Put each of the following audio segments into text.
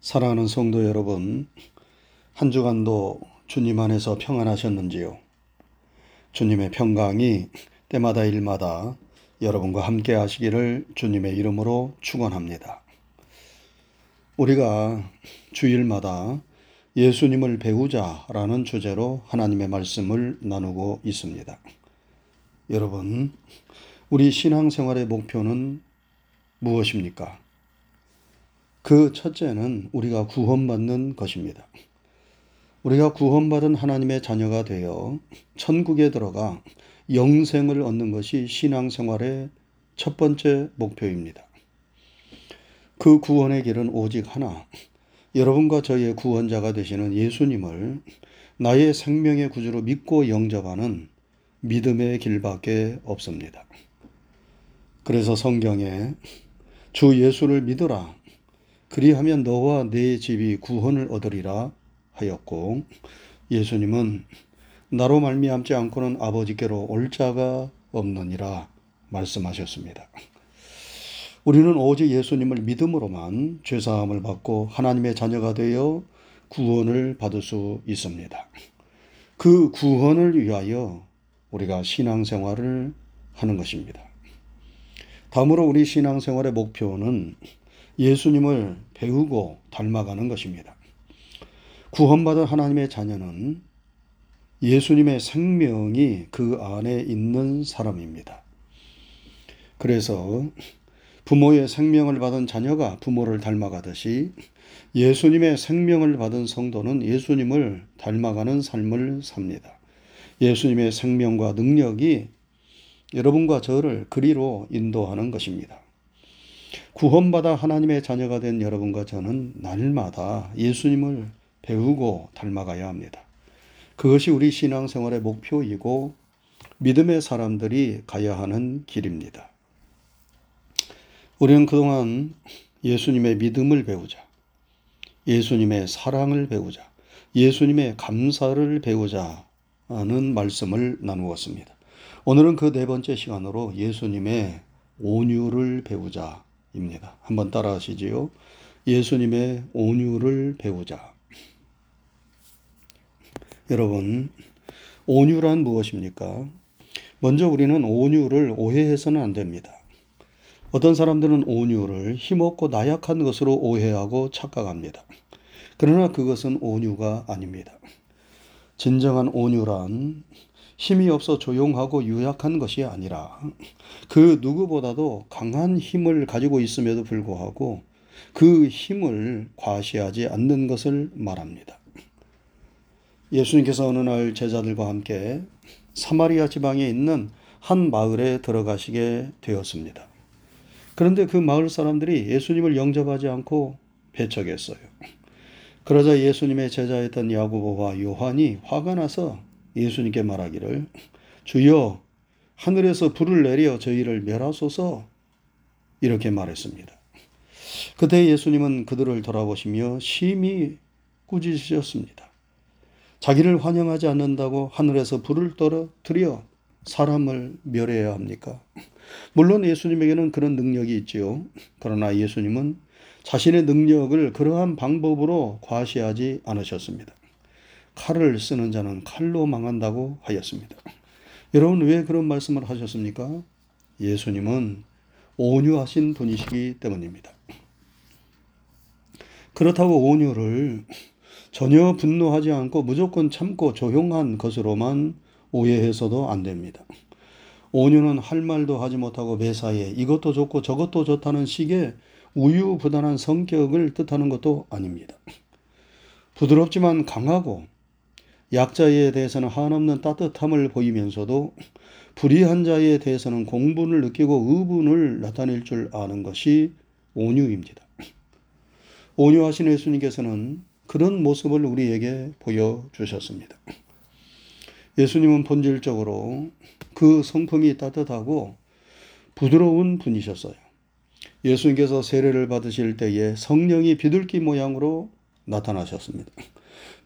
사랑하는 성도 여러분, 한 주간도 주님 안에서 평안하셨는지요? 주님의 평강이 때마다 일마다 여러분과 함께 하시기를 주님의 이름으로 축원합니다. 우리가 주일마다 예수님을 배우자라는 주제로 하나님의 말씀을 나누고 있습니다. 여러분, 우리 신앙생활의 목표는 무엇입니까? 그 첫째는 우리가 구원받는 것입니다. 우리가 구원받은 하나님의 자녀가 되어 천국에 들어가 영생을 얻는 것이 신앙생활의 첫 번째 목표입니다. 그 구원의 길은 오직 하나, 여러분과 저희의 구원자가 되시는 예수님을 나의 생명의 구주로 믿고 영접하는 믿음의 길밖에 없습니다. 그래서 성경에 주 예수를 믿으라 그리하면 너와 네 집이 구원을 얻으리라 하였고 예수님은 나로 말미암지 않고는 아버지께로 올 자가 없느니라 말씀하셨습니다. 우리는 오직 예수님을 믿음으로만 죄 사함을 받고 하나님의 자녀가 되어 구원을 받을 수 있습니다. 그 구원을 위하여 우리가 신앙생활을 하는 것입니다. 다음으로 우리 신앙생활의 목표는 예수님을 배우고 닮아가는 것입니다. 구원받은 하나님의 자녀는 예수님의 생명이 그 안에 있는 사람입니다. 그래서 부모의 생명을 받은 자녀가 부모를 닮아가듯이 예수님의 생명을 받은 성도는 예수님을 닮아가는 삶을 삽니다. 예수님의 생명과 능력이 여러분과 저를 그리로 인도하는 것입니다. 구원받아 하나님의 자녀가 된 여러분과 저는 날마다 예수님을 배우고 닮아가야 합니다. 그것이 우리 신앙생활의 목표이고 믿음의 사람들이 가야 하는 길입니다. 우리는 그동안 예수님의 믿음을 배우자, 예수님의 사랑을 배우자, 예수님의 감사를 배우자는 말씀을 나누었습니다. 오늘은 그 네 번째 시간으로 예수님의 온유를 배우자 입니다. 한번 따라 하시지요. 예수님의 온유를 배우자. 여러분, 온유란 무엇입니까? 먼저 우리는 온유를 오해해서는 안 됩니다. 어떤 사람들은 온유를 힘없고 나약한 것으로 오해하고 착각합니다. 그러나 그것은 온유가 아닙니다. 진정한 온유란 힘이 없어 조용하고 유약한 것이 아니라 그 누구보다도 강한 힘을 가지고 있음에도 불구하고 그 힘을 과시하지 않는 것을 말합니다. 예수님께서 어느 날 제자들과 함께 사마리아 지방에 있는 한 마을에 들어가시게 되었습니다. 그런데 그 마을 사람들이 예수님을 영접하지 않고 배척했어요. 그러자 예수님의 제자였던 야고보와 요한이 화가 나서 예수님께 말하기를 주여 하늘에서 불을 내려 저희를 멸하소서 이렇게 말했습니다. 그때 예수님은 그들을 돌아보시며 심히 꾸짖으셨습니다. 자기를 환영하지 않는다고 하늘에서 불을 떨어뜨려 사람을 멸해야 합니까? 물론 예수님에게는 그런 능력이 있지요. 그러나 예수님은 자신의 능력을 그러한 방법으로 과시하지 않으셨습니다. 칼을 쓰는 자는 칼로 망한다고 하였습니다. 여러분 왜 그런 말씀을 하셨습니까? 예수님은 온유하신 분이시기 때문입니다. 그렇다고 온유를 전혀 분노하지 않고 무조건 참고 조용한 것으로만 오해해서도 안 됩니다. 온유는 할 말도 하지 못하고 매사에 이것도 좋고 저것도 좋다는 식의 우유부단한 성격을 뜻하는 것도 아닙니다. 부드럽지만 강하고 약자에 대해서는 한없는 따뜻함을 보이면서도 불의한 자에 대해서는 공분을 느끼고 의분을 나타낼 줄 아는 것이 온유입니다. 온유하신 예수님께서는 그런 모습을 우리에게 보여주셨습니다. 예수님은 본질적으로 그 성품이 따뜻하고 부드러운 분이셨어요. 예수님께서 세례를 받으실 때에 성령이 비둘기 모양으로 나타나셨습니다.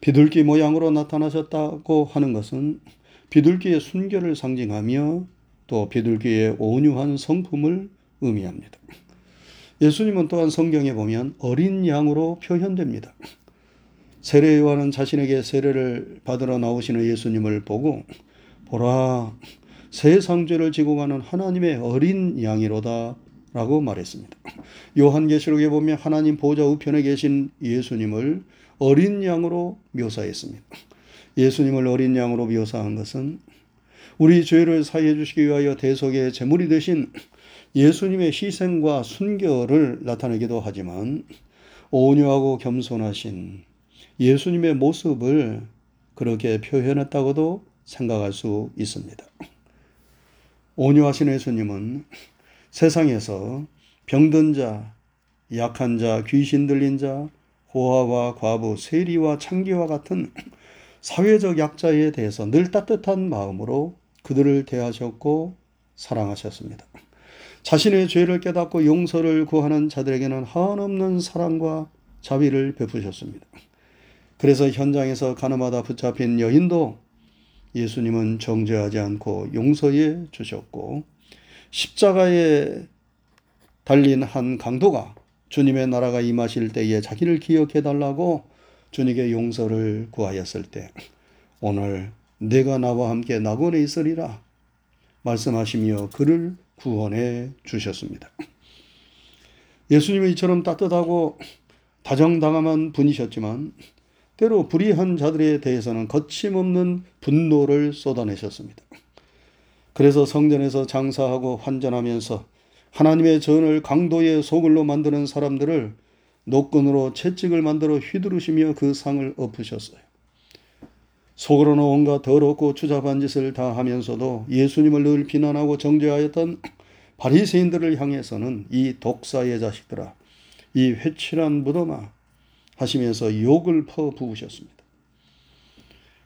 비둘기 모양으로 나타나셨다고 하는 것은 비둘기의 순결을 상징하며 또 비둘기의 온유한 성품을 의미합니다. 예수님은 또한 성경에 보면 어린 양으로 표현됩니다. 세례 요한은 자신에게 세례를 받으러 나오시는 예수님을 보고 보라 세상 죄를 지고 가는 하나님의 어린 양이로다 라고 말했습니다. 요한계시록에 보면 하나님 보좌 우편에 계신 예수님을 어린 양으로 묘사했습니다. 예수님을 어린 양으로 묘사한 것은 우리 죄를 사해 주시기 위하여 대속의 제물이 되신 예수님의 희생과 순결을 나타내기도 하지만 온유하고 겸손하신 예수님의 모습을 그렇게 표현했다고도 생각할 수 있습니다. 온유하신 예수님은 세상에서 병든 자, 약한 자, 귀신 들린 자, 고아와 과부, 세리와 창기와 같은 사회적 약자에 대해서 늘 따뜻한 마음으로 그들을 대하셨고 사랑하셨습니다. 자신의 죄를 깨닫고 용서를 구하는 자들에게는 한없는 사랑과 자비를 베푸셨습니다. 그래서 현장에서 가늠하다 붙잡힌 여인도 예수님은 정죄하지 않고 용서해 주셨고 십자가에 달린 한 강도가 주님의 나라가 임하실 때에 자기를 기억해 달라고 주님께 용서를 구하였을 때 오늘 내가 나와 함께 낙원에 있으리라 말씀하시며 그를 구원해 주셨습니다. 예수님은 이처럼 따뜻하고 다정다감한 분이셨지만 때로 불의한 자들에 대해서는 거침없는 분노를 쏟아내셨습니다. 그래서 성전에서 장사하고 환전하면서 하나님의 전을 강도의 소굴로 만드는 사람들을 노끈으로 채찍을 만들어 휘두르시며 그 상을 엎으셨어요. 속으로는 온갖 더럽고 추잡한 짓을 다 하면서도 예수님을 늘 비난하고 정죄하였던 바리새인들을 향해서는 이 독사의 자식들아, 이 회칠한 무덤아 하시면서 욕을 퍼 부으셨습니다.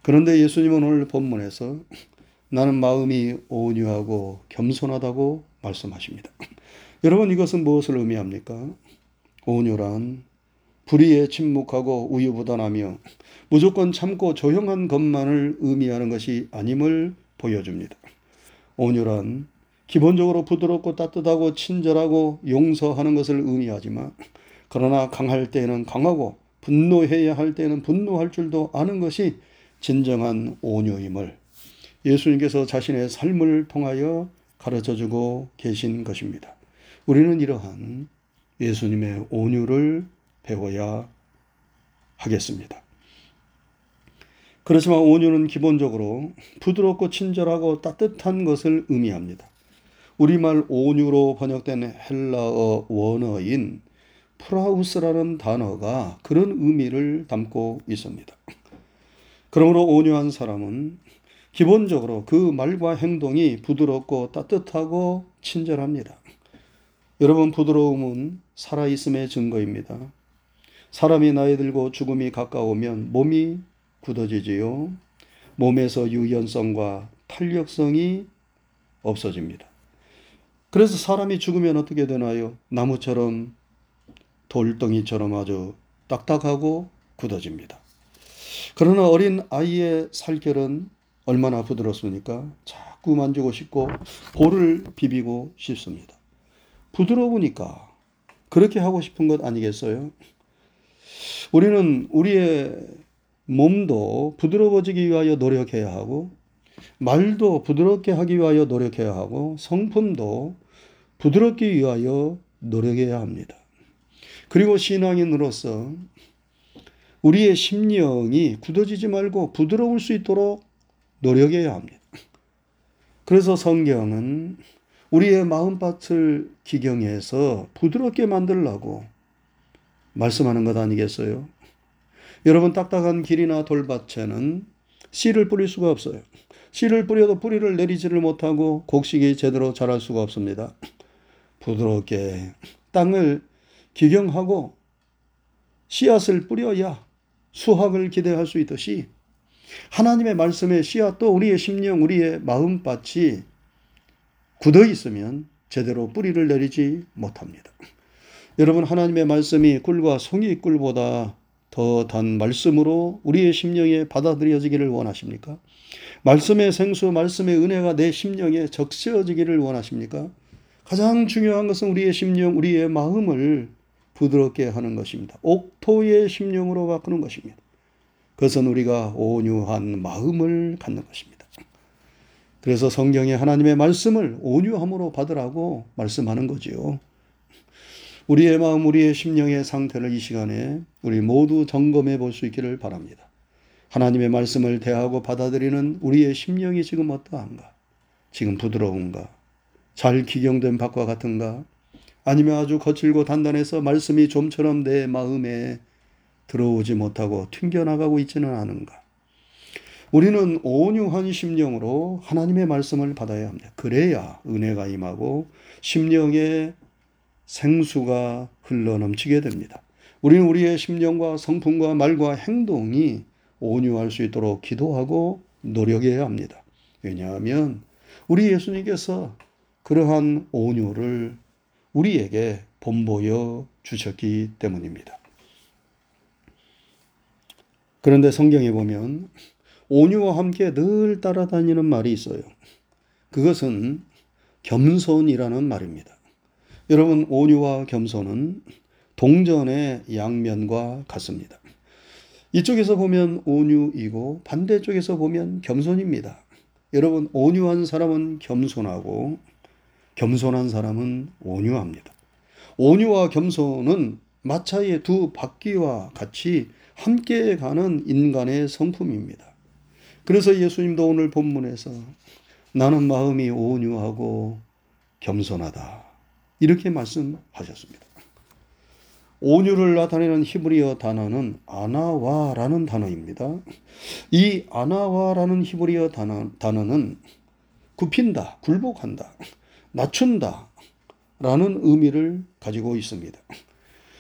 그런데 예수님은 오늘 본문에서 나는 마음이 온유하고 겸손하다고 말씀하십니다. 여러분 이것은 무엇을 의미합니까? 온유란 불의에 침묵하고 우유부단하며 무조건 참고 조용한 것만을 의미하는 것이 아님을 보여줍니다. 온유란 기본적으로 부드럽고 따뜻하고 친절하고 용서하는 것을 의미하지만 그러나 강할 때에는 강하고 분노해야 할 때에는 분노할 줄도 아는 것이 진정한 온유임을 예수님께서 자신의 삶을 통하여 가르쳐 주고 계신 것입니다. 우리는 이러한 예수님의 온유를 배워야 하겠습니다. 그렇지만 온유는 기본적으로 부드럽고 친절하고 따뜻한 것을 의미합니다. 우리말 온유로 번역된 헬라어 원어인 프라우스라는 단어가 그런 의미를 담고 있습니다. 그러므로 온유한 사람은 기본적으로 그 말과 행동이 부드럽고 따뜻하고 친절합니다. 여러분, 부드러움은 살아있음의 증거입니다. 사람이 나이 들고 죽음이 가까우면 몸이 굳어지지요. 몸에서 유연성과 탄력성이 없어집니다. 그래서 사람이 죽으면 어떻게 되나요? 나무처럼 돌덩이처럼 아주 딱딱하고 굳어집니다. 그러나 어린 아이의 살결은 얼마나 부드럽습니까? 자꾸 만지고 싶고 볼을 비비고 싶습니다. 부드러우니까 그렇게 하고 싶은 것 아니겠어요? 우리는 우리의 몸도 부드러워지기 위하여 노력해야 하고 말도 부드럽게 하기 위하여 노력해야 하고 성품도 부드럽기 위하여 노력해야 합니다. 그리고 신앙인으로서 우리의 심령이 굳어지지 말고 부드러울 수 있도록 노력해야 합니다. 그래서 성경은 우리의 마음밭을 기경해서 부드럽게 만들라고 말씀하는 것 아니겠어요? 여러분 딱딱한 길이나 돌밭에는 씨를 뿌릴 수가 없어요. 씨를 뿌려도 뿌리를 내리지를 못하고 곡식이 제대로 자랄 수가 없습니다. 부드럽게 땅을 기경하고 씨앗을 뿌려야 수확을 기대할 수 있듯이 하나님의 말씀의 씨앗도 우리의 심령, 우리의 마음밭이 굳어 있으면 제대로 뿌리를 내리지 못합니다. 여러분, 하나님의 말씀이 꿀과 송이 꿀보다 더 단 말씀으로 우리의 심령에 받아들여지기를 원하십니까? 말씀의 생수, 말씀의 은혜가 내 심령에 적셔지기를 원하십니까? 가장 중요한 것은 우리의 심령, 우리의 마음을 부드럽게 하는 것입니다. 옥토의 심령으로 바꾸는 것입니다. 그것은 우리가 온유한 마음을 갖는 것입니다. 그래서 성경에 하나님의 말씀을 온유함으로 받으라고 말씀하는 거지요. 우리의 마음, 우리의 심령의 상태를 이 시간에 우리 모두 점검해 볼 수 있기를 바랍니다. 하나님의 말씀을 대하고 받아들이는 우리의 심령이 지금 어떠한가? 지금 부드러운가? 잘 기경된 밭과 같은가? 아니면 아주 거칠고 단단해서 말씀이 좀처럼 내 마음에 들어오지 못하고 튕겨나가고 있지는 않은가? 우리는 온유한 심령으로 하나님의 말씀을 받아야 합니다. 그래야 은혜가 임하고 심령의 생수가 흘러 넘치게 됩니다. 우리는 우리의 심령과 성품과 말과 행동이 온유할 수 있도록 기도하고 노력해야 합니다. 왜냐하면 우리 예수님께서 그러한 온유를 우리에게 본보여 주셨기 때문입니다. 그런데 성경에 보면 온유와 함께 늘 따라다니는 말이 있어요. 그것은 겸손이라는 말입니다. 여러분, 온유와 겸손은 동전의 양면과 같습니다. 이쪽에서 보면 온유이고 반대쪽에서 보면 겸손입니다. 여러분, 온유한 사람은 겸손하고 겸손한 사람은 온유합니다. 온유와 겸손은 마차의 두 바퀴와 같이 함께 가는 인간의 성품입니다. 그래서 예수님도 오늘 본문에서 나는 마음이 온유하고 겸손하다. 이렇게 말씀하셨습니다. 온유를 나타내는 히브리어 단어는 아나와라는 단어입니다. 이 아나와라는 히브리어 단어, 단어는 굽힌다, 굴복한다, 낮춘다 라는 의미를 가지고 있습니다.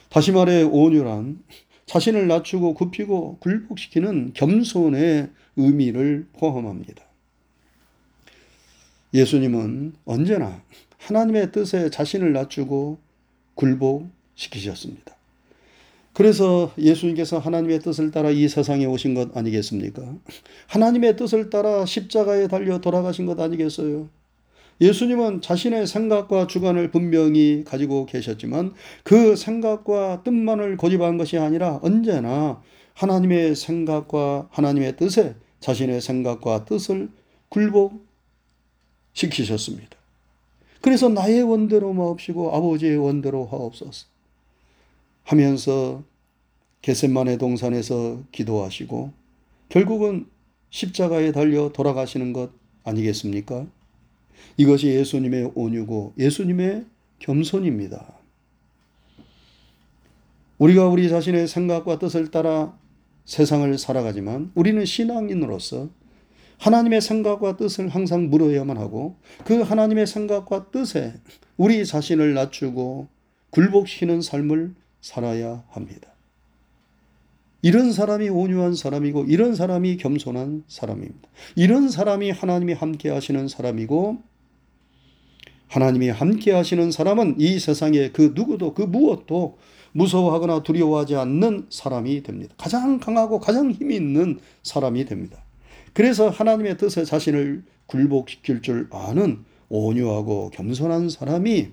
다시 말해 온유란 자신을 낮추고 굽히고 굴복시키는 겸손의 의미를 포함합니다. 예수님은 언제나 하나님의 뜻에 자신을 낮추고 굴복시키셨습니다. 그래서 예수님께서 하나님의 뜻을 따라 이 세상에 오신 것 아니겠습니까? 하나님의 뜻을 따라 십자가에 달려 돌아가신 것 아니겠어요? 예수님은 자신의 생각과 주관을 분명히 가지고 계셨지만 그 생각과 뜻만을 고집한 것이 아니라 언제나 하나님의 생각과 하나님의 뜻에 자신의 생각과 뜻을 굴복시키셨습니다. 그래서 나의 원대로 마옵시고 아버지의 원대로 하옵소서 하면서 게셋만의 동산에서 기도하시고 결국은 십자가에 달려 돌아가시는 것 아니겠습니까? 이것이 예수님의 온유고 예수님의 겸손입니다. 우리가 우리 자신의 생각과 뜻을 따라 세상을 살아가지만 우리는 신앙인으로서 하나님의 생각과 뜻을 항상 물어야만 하고 그 하나님의 생각과 뜻에 우리 자신을 낮추고 굴복시키는 삶을 살아야 합니다. 이런 사람이 온유한 사람이고 이런 사람이 겸손한 사람입니다. 이런 사람이 하나님이 함께 하시는 사람이고 하나님이 함께 하시는 사람은 이 세상에 그 누구도 그 무엇도 무서워하거나 두려워하지 않는 사람이 됩니다. 가장 강하고 가장 힘이 있는 사람이 됩니다. 그래서 하나님의 뜻에 자신을 굴복시킬 줄 아는 온유하고 겸손한 사람이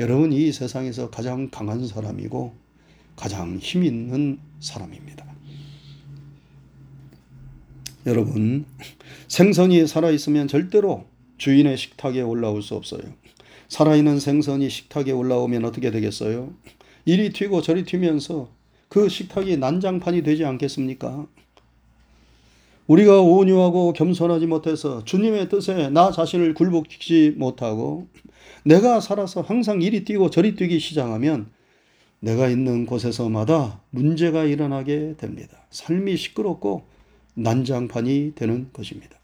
여러분 이 세상에서 가장 강한 사람이고 가장 힘 있는 사람입니다. 여러분 생선이 살아 있으면 절대로 주인의 식탁에 올라올 수 없어요. 살아있는 생선이 식탁에 올라오면 어떻게 되겠어요? 이리 튀고 저리 튀면서 그 식탁이 난장판이 되지 않겠습니까? 우리가 온유하고 겸손하지 못해서 주님의 뜻에 나 자신을 굴복시키지 못하고 내가 살아서 항상 이리 뛰고 저리 뛰기 시작하면 내가 있는 곳에서마다 문제가 일어나게 됩니다. 삶이 시끄럽고 난장판이 되는 것입니다.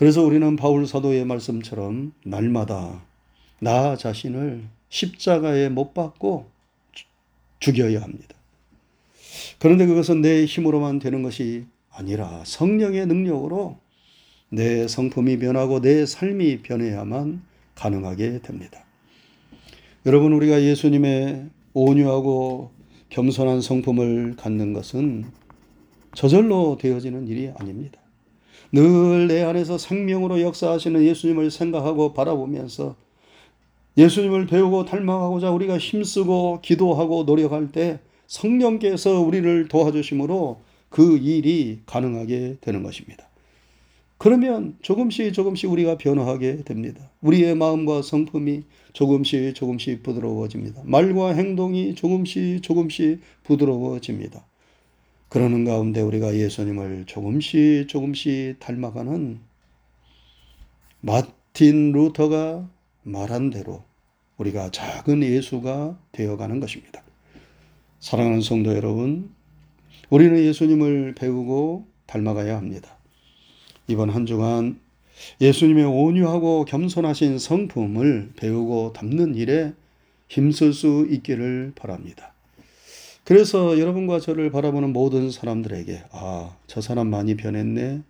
그래서 우리는 바울 사도의 말씀처럼 날마다 나 자신을 십자가에 못 박고 죽여야 합니다. 그런데 그것은 내 힘으로만 되는 것이 아니라 성령의 능력으로 내 성품이 변하고 내 삶이 변해야만 가능하게 됩니다. 여러분, 우리가 예수님의 온유하고 겸손한 성품을 갖는 것은 저절로 되어지는 일이 아닙니다. 늘 내 안에서 생명으로 역사하시는 예수님을 생각하고 바라보면서 예수님을 배우고 닮아가고자 우리가 힘쓰고 기도하고 노력할 때 성령께서 우리를 도와주심으로 그 일이 가능하게 되는 것입니다. 그러면 조금씩 조금씩 우리가 변화하게 됩니다. 우리의 마음과 성품이 조금씩 조금씩 부드러워집니다. 말과 행동이 조금씩 조금씩 부드러워집니다. 그러는 가운데 우리가 예수님을 조금씩 조금씩 닮아가는 마틴 루터가 말한 대로 우리가 작은 예수가 되어가는 것입니다. 사랑하는 성도 여러분, 우리는 예수님을 배우고 닮아가야 합니다. 이번 한 주간 예수님의 온유하고 겸손하신 성품을 배우고 담는 일에 힘쓸 수 있기를 바랍니다. 그래서 여러분과 저를 바라보는 모든 사람들에게 아, 저 사람 많이 변했네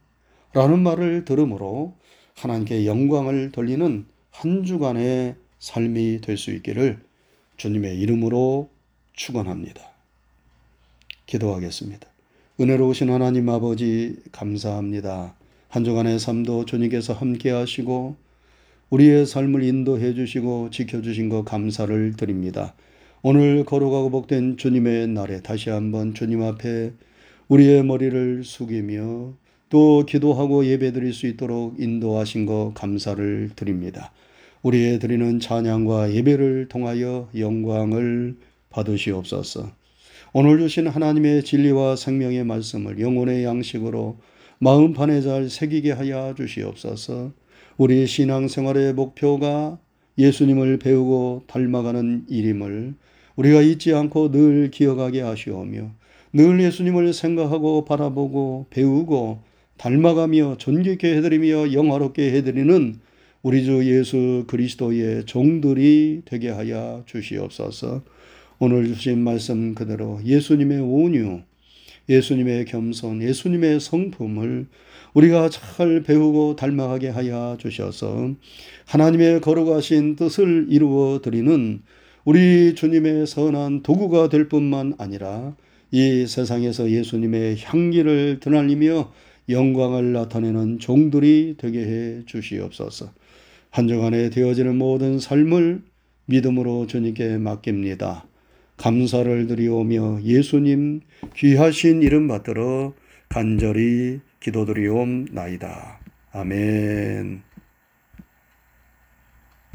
라는 말을 들으므로 하나님께 영광을 돌리는 한 주간의 삶이 될 수 있기를 주님의 이름으로 축원합니다. 기도하겠습니다. 은혜로우신 하나님 아버지 감사합니다. 한 주간의 삶도 주님께서 함께 하시고 우리의 삶을 인도해 주시고 지켜 주신 것 감사를 드립니다. 오늘 거룩하고 복된 주님의 날에 다시 한번 주님 앞에 우리의 머리를 숙이며 또 기도하고 예배드릴 수 있도록 인도하신 것 감사를 드립니다. 우리의 드리는 찬양과 예배를 통하여 영광을 받으시옵소서. 오늘 주신 하나님의 진리와 생명의 말씀을 영혼의 양식으로 마음판에 잘 새기게 하여 주시옵소서. 우리 신앙생활의 목표가 예수님을 배우고 닮아가는 일임을 우리가 잊지 않고 늘 기억하게 하시오며 늘 예수님을 생각하고 바라보고 배우고 닮아가며 존귀케 해드리며 영화롭게 해드리는 우리 주 예수 그리스도의 종들이 되게 하여 주시옵소서. 오늘 주신 말씀 그대로 예수님의 온유, 예수님의 겸손, 예수님의 성품을 우리가 잘 배우고 닮아가게 하여 주셔서 하나님의 거룩하신 뜻을 이루어 드리는 우리 주님의 선한 도구가 될 뿐만 아니라 이 세상에서 예수님의 향기를 드날리며 영광을 나타내는 종들이 되게 해 주시옵소서. 한 주간에 되어지는 모든 삶을 믿음으로 주님께 맡깁니다. 감사를 드리오며 예수님 귀하신 이름 받들어 간절히 기도드리옵나이다. 아멘.